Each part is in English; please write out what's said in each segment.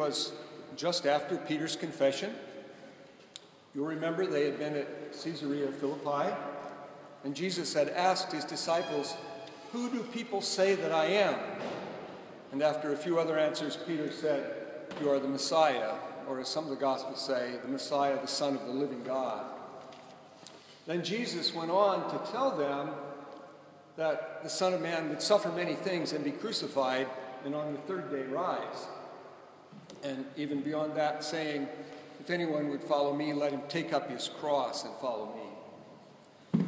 was just after Peter's confession. You'll remember they had been at Caesarea Philippi, and Jesus had asked his disciples, Who do people say that I am? And after a few other answers, Peter said, You are the Messiah, or as some of the Gospels say, the Messiah, the Son of the living God. Then Jesus went on to tell them that the Son of Man would suffer many things and be crucified, and on the third day rise. And even beyond that, saying, If anyone would follow me, let him take up his cross and follow me.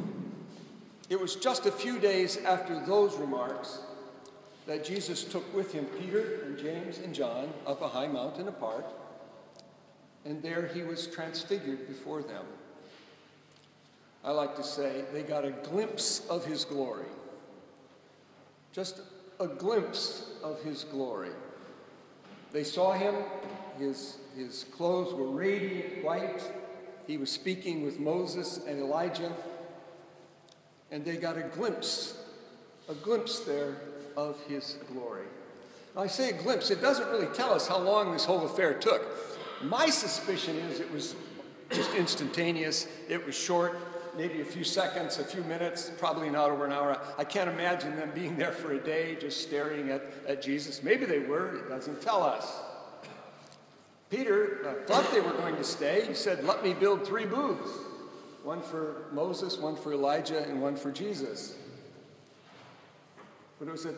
It was just a few days after those remarks that Jesus took with him Peter and James and John up a high mountain apart, and there he was transfigured before them. I like to say they got a glimpse of his glory. Just a glimpse of his glory. They saw him, his, his clothes were radiant white. He was speaking with Moses and Elijah. And they got a glimpse, a glimpse there of his glory. Now, I say a glimpse, it doesn't really tell us how long this whole affair took. My suspicion is it was just instantaneous, it was short, maybe a few seconds, a few minutes, probably not over an hour. I can't imagine them being there for a day just staring at, at Jesus. Maybe they were, it doesn't tell us. Peter uh, thought they were going to stay. He said, Let me build three booths one for Moses, one for Elijah, and one for Jesus. But it was at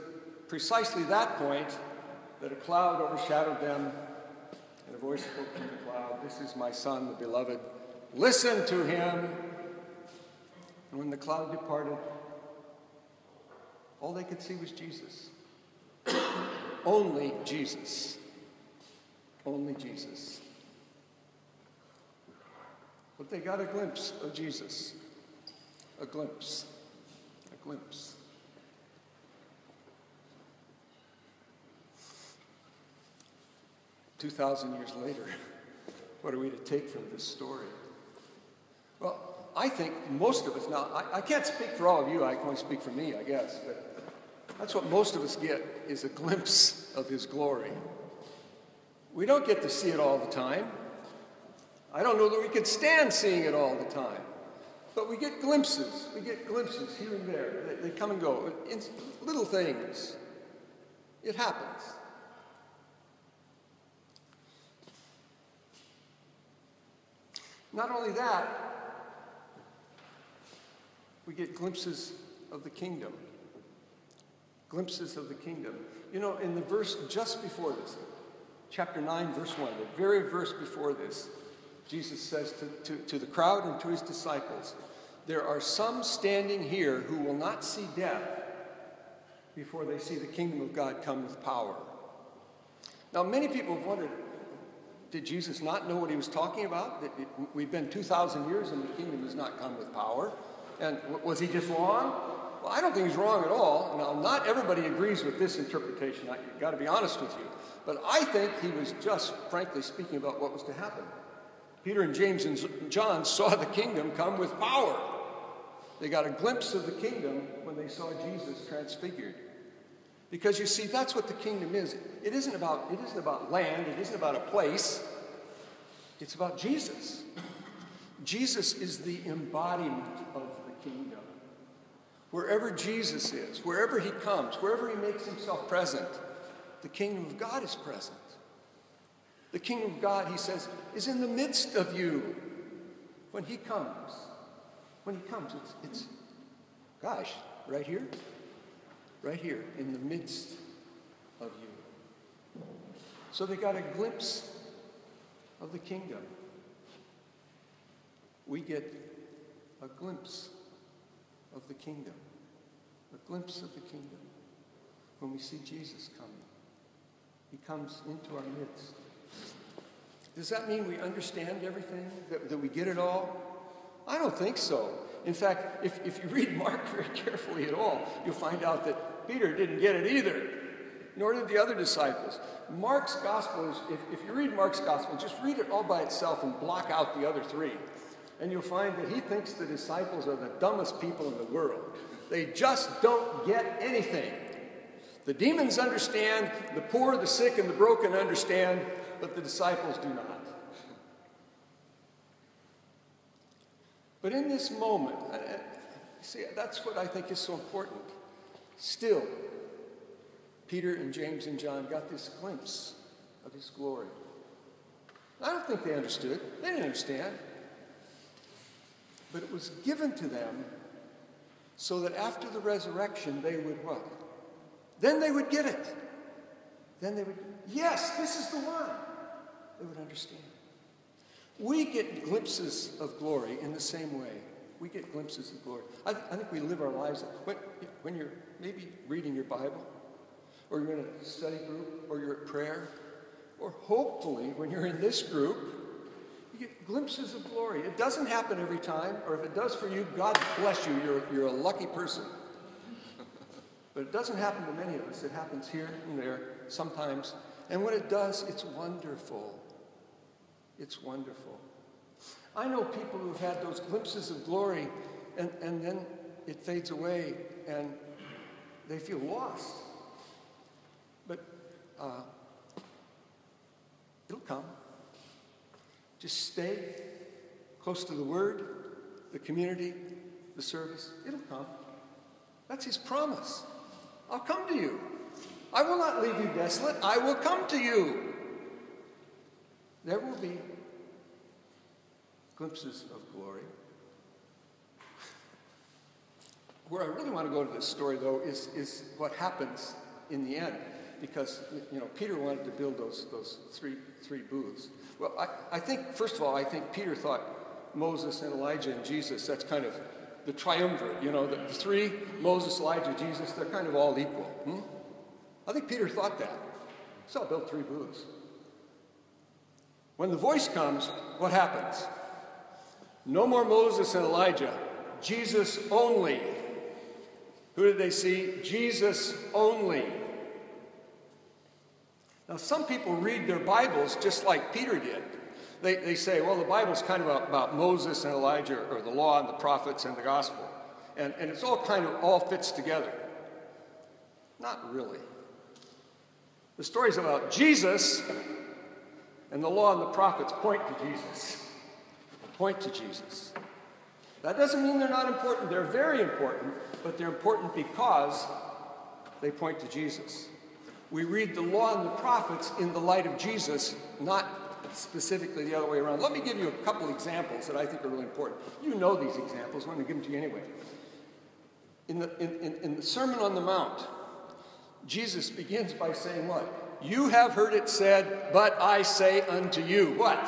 precisely that point that a cloud overshadowed them, and a voice spoke from the cloud This is my son, the beloved. Listen to him. And when the cloud departed, all they could see was Jesus. Only Jesus. Only Jesus. But they got a glimpse of Jesus. A glimpse. A glimpse. Two thousand years later, what are we to take from this story? I think most of us, now, I, I, can't speak for all of you, I can only speak for me, I guess, but that's what most of us get is a glimpse of his glory. We don't get to see it all the time. I don't know that we could stand seeing it all the time. But we get glimpses. We get glimpses here and there. They, they come and go. It's little things. It happens. Not only that, we get glimpses of the kingdom. Glimpses of the kingdom. You know, in the verse just before this, chapter 9, verse 1, the very verse before this, Jesus says to, to, to the crowd and to his disciples, There are some standing here who will not see death before they see the kingdom of God come with power. Now, many people have wondered did Jesus not know what he was talking about? That we've been 2,000 years and the kingdom has not come with power. And was he just wrong? Well, I don't think he's wrong at all. Now, not everybody agrees with this interpretation. I've got to be honest with you. But I think he was just, frankly, speaking about what was to happen. Peter and James and John saw the kingdom come with power. They got a glimpse of the kingdom when they saw Jesus transfigured. Because you see, that's what the kingdom is. It isn't about, it isn't about land, it isn't about a place, it's about Jesus. Jesus is the embodiment of kingdom. Wherever Jesus is, wherever he comes, wherever he makes himself present, the kingdom of God is present. The kingdom of God, he says, is in the midst of you when he comes. When he comes, it's, it's gosh, right here, right here, in the midst of you. So they got a glimpse of the kingdom. We get a glimpse of the kingdom, a glimpse of the kingdom when we see Jesus coming. He comes into our midst. Does that mean we understand everything? That, that we get it all? I don't think so. In fact, if, if you read Mark very carefully at all, you'll find out that Peter didn't get it either, nor did the other disciples. Mark's gospel is, if, if you read Mark's gospel, just read it all by itself and block out the other three and you'll find that he thinks the disciples are the dumbest people in the world. They just don't get anything. The demons understand, the poor, the sick, and the broken understand. but the disciples do not. But in this moment, uh, uh, see, that's what I think is so important. Still, Peter and James and John got this glimpse of his glory. I don't think they understood. They didn't understand. But it was given to them so that after the resurrection, they would what? Then they would get it. Then they would, yes, this is the one. They would understand. We get glimpses of glory in the same way. We get glimpses of glory. I, I think we live our lives when, when you're maybe reading your Bible, or you're in a study group, or you're at prayer, or hopefully when you're in this group, you get glimpses of glory. It doesn't happen every time, or if it does for you, God bless you. You're, you're a lucky person. but it doesn't happen to many of us. It happens here and there sometimes. And when it does, it's wonderful. It's wonderful. I know people who have had those glimpses of glory and, and then it fades away and they feel lost. But uh, it'll come. Just stay close to the Word, the community, the service. It'll come. That's His promise. I'll come to you. I will not leave you desolate. I will come to you. There will be glimpses of glory. Where I really want to go to this story, though, is, is what happens in the end. Because, you know, Peter wanted to build those, those three, three booths. Well, I, I think, first of all, I think Peter thought Moses and Elijah and Jesus, that's kind of the triumvirate, you know, the, the three, Moses, Elijah, Jesus, they're kind of all equal. Hmm? I think Peter thought that. So I'll build three booths. When the voice comes, what happens? No more Moses and Elijah, Jesus only. Who did they see? Jesus only. Now, some people read their Bibles just like Peter did. They, they say, well, the Bible's kind of about, Moses and Elijah, or the law and the prophets and the gospel. And, and it's all kind of all fits together. Not really. The story's about Jesus and the law and the prophets point to Jesus. Point to Jesus. That doesn't mean they're not important. They're very important, but they're important because they point to Jesus. We read the law and the prophets in the light of Jesus, not specifically the other way around. Let me give you a couple examples that I think are really important. You know these examples, I'm going to give them to you anyway. In the, in, in, in the Sermon on the Mount, Jesus begins by saying what? You have heard it said, but I say unto you. What?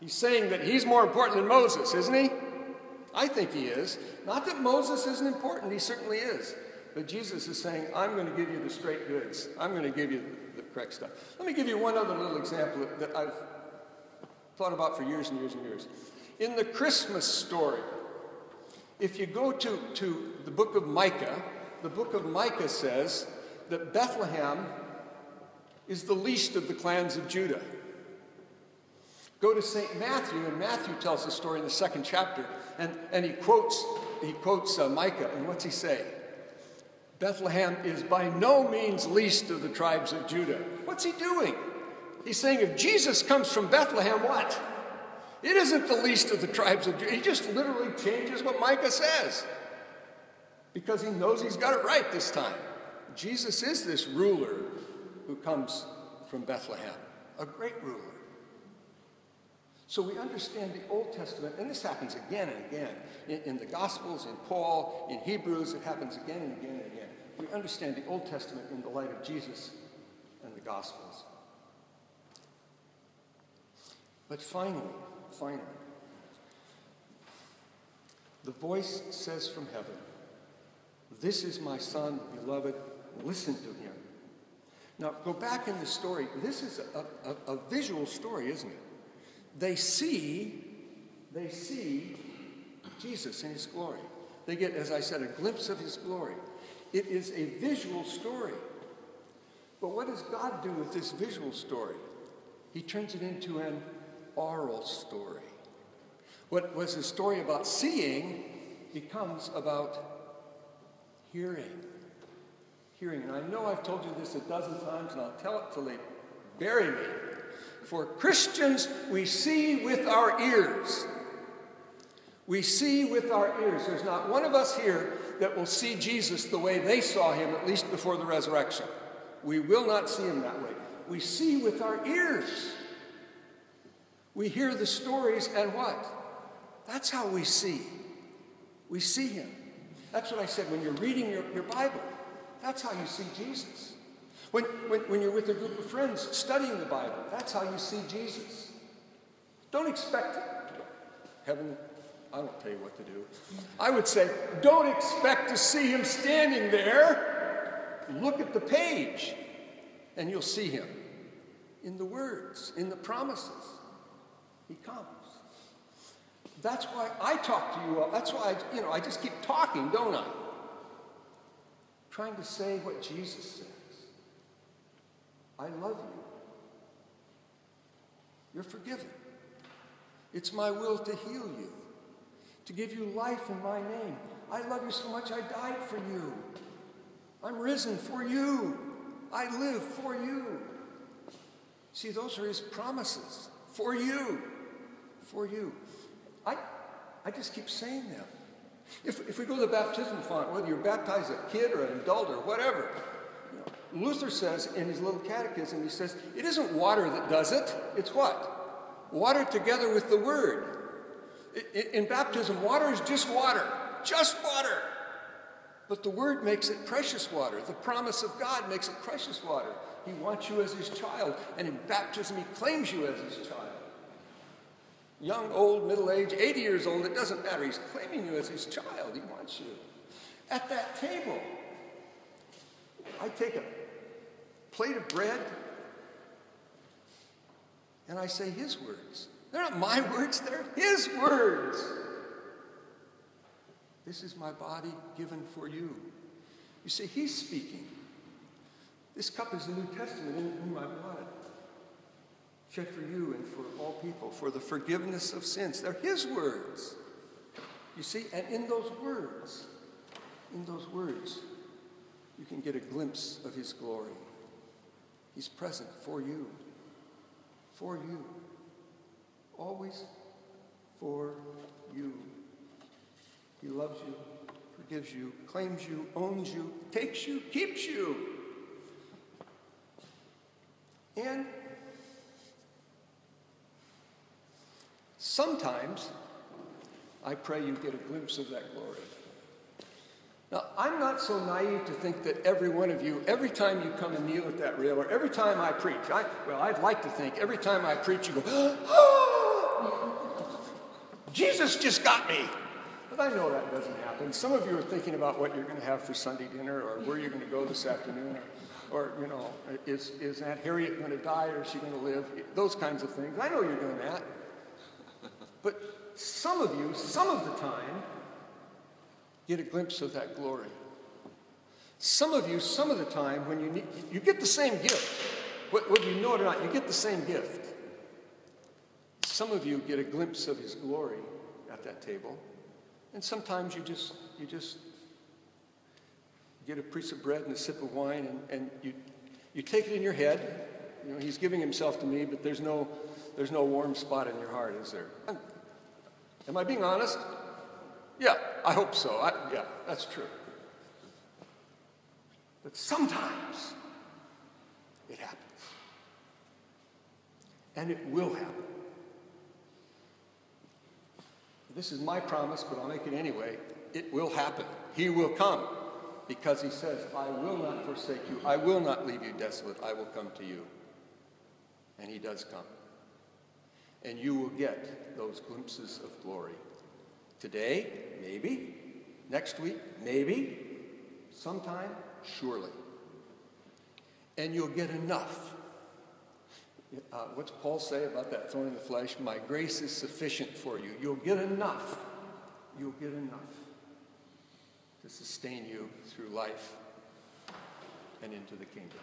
He's saying that he's more important than Moses, isn't he? I think he is. Not that Moses isn't important, he certainly is. But Jesus is saying, I'm going to give you the straight goods. I'm going to give you the correct stuff. Let me give you one other little example that I've thought about for years and years and years. In the Christmas story, if you go to, to the book of Micah, the book of Micah says that Bethlehem is the least of the clans of Judah. Go to St. Matthew, and Matthew tells the story in the second chapter, and, and he quotes, he quotes uh, Micah, and what's he say? Bethlehem is by no means least of the tribes of Judah. What's he doing? He's saying if Jesus comes from Bethlehem, what? It isn't the least of the tribes of Judah. He just literally changes what Micah says because he knows he's got it right this time. Jesus is this ruler who comes from Bethlehem, a great ruler. So we understand the Old Testament, and this happens again and again in, in, the Gospels, in Paul, in Hebrews, it happens again and again and again. Understand the Old Testament in the light of Jesus and the Gospels. But finally, finally, the voice says from heaven, This is my Son, beloved, listen to him. Now, go back in the story. This is a, a, a, visual story, isn't it? They see, they see Jesus in his glory. They get, as I said, a glimpse of his glory. It is a visual story. But what does God do with this visual story? He turns it into an oral story. What was a story about seeing becomes about hearing hearing. And I know I've told you this a dozen times, and I'll tell it till they bury me. For Christians, we see with our ears. We see with our ears. There's not one of us here that will see Jesus the way they saw him, at least before the resurrection. We will not see him that way. We see with our ears. We hear the stories, and what? That's how we see. We see him. That's what I said when you're reading your, your Bible. That's how you see Jesus. When, when, when you're with a group of friends studying the Bible, that's how you see Jesus. Don't expect. Heaven, I won't tell you what to do. I would say, don't expect to see him standing there. Look at the page, and you'll see him in the words, in the promises. He comes. That's why I talk to you all. That's why I, you know, I just keep talking, don't I? Trying to say what Jesus says. I love you. You're forgiven. It's my will to heal you, to give you life in my name. I love you so much I died for you. I'm risen for you. I live for you. See, those are his promises for you. For you. I, I just keep saying them. If, if we go to the baptismal font, whether you're baptized a kid or an adult or whatever, you know, Luther says in his little catechism, he says, it isn't water that does it, it's what? Water together with the word. In, baptism, water is just water, just water. But the word makes it precious water. The promise of God makes it precious water. He wants you as his child, and in baptism, he claims you as his child young, old, middle age, 80 years old, it doesn't matter. He's claiming you as his child. He wants you. At that table, I take a plate of bread and I say his words. They're not my words, they're his words. This is my body given for you. You see, he's speaking. This cup is the New Testament in, in my blood shed for you and for all people for the forgiveness of sins. They're His words. You see, and in those words, in those words, you can get a glimpse of His glory. He's present for you, for you, always for you. He loves you, forgives you, claims you, owns you, takes you, keeps you. And Sometimes I pray you get a glimpse of that glory. Now, I'm not so naive to think that every one of you, every time you come and kneel at that rail, or every time I preach, I, well, I'd like to think every time I preach, you go, oh, Jesus just got me. But I know that doesn't happen. Some of you are thinking about what you're going to have for Sunday dinner, or where you're going to go this afternoon, or, or you know, is, is Aunt Harriet going to die, or is she going to live? Those kinds of things. I know you're doing that. But some of you, some of the time, get a glimpse of that glory. Some of you, some of the time, when you need, you get the same gift. Whether you know it or not, you get the same gift. Some of you get a glimpse of his glory at that table. And sometimes you just, you just get a piece of bread and a sip of wine and, and you, you take it in your head. You know, he's giving himself to me, but there's no, there's no warm spot in your heart, is there? Am I being honest? Yeah, I hope so. I, yeah, that's true. But sometimes it happens. And it will happen. This is my promise, but I'll make it anyway. It will happen. He will come because he says, I will not forsake you. I will not leave you desolate. I will come to you. And he does come and you will get those glimpses of glory. Today, maybe. Next week, maybe. Sometime, surely. And you'll get enough. Uh, what's Paul say about that thorn in the flesh? My grace is sufficient for you. You'll get enough. You'll get enough to sustain you through life and into the kingdom.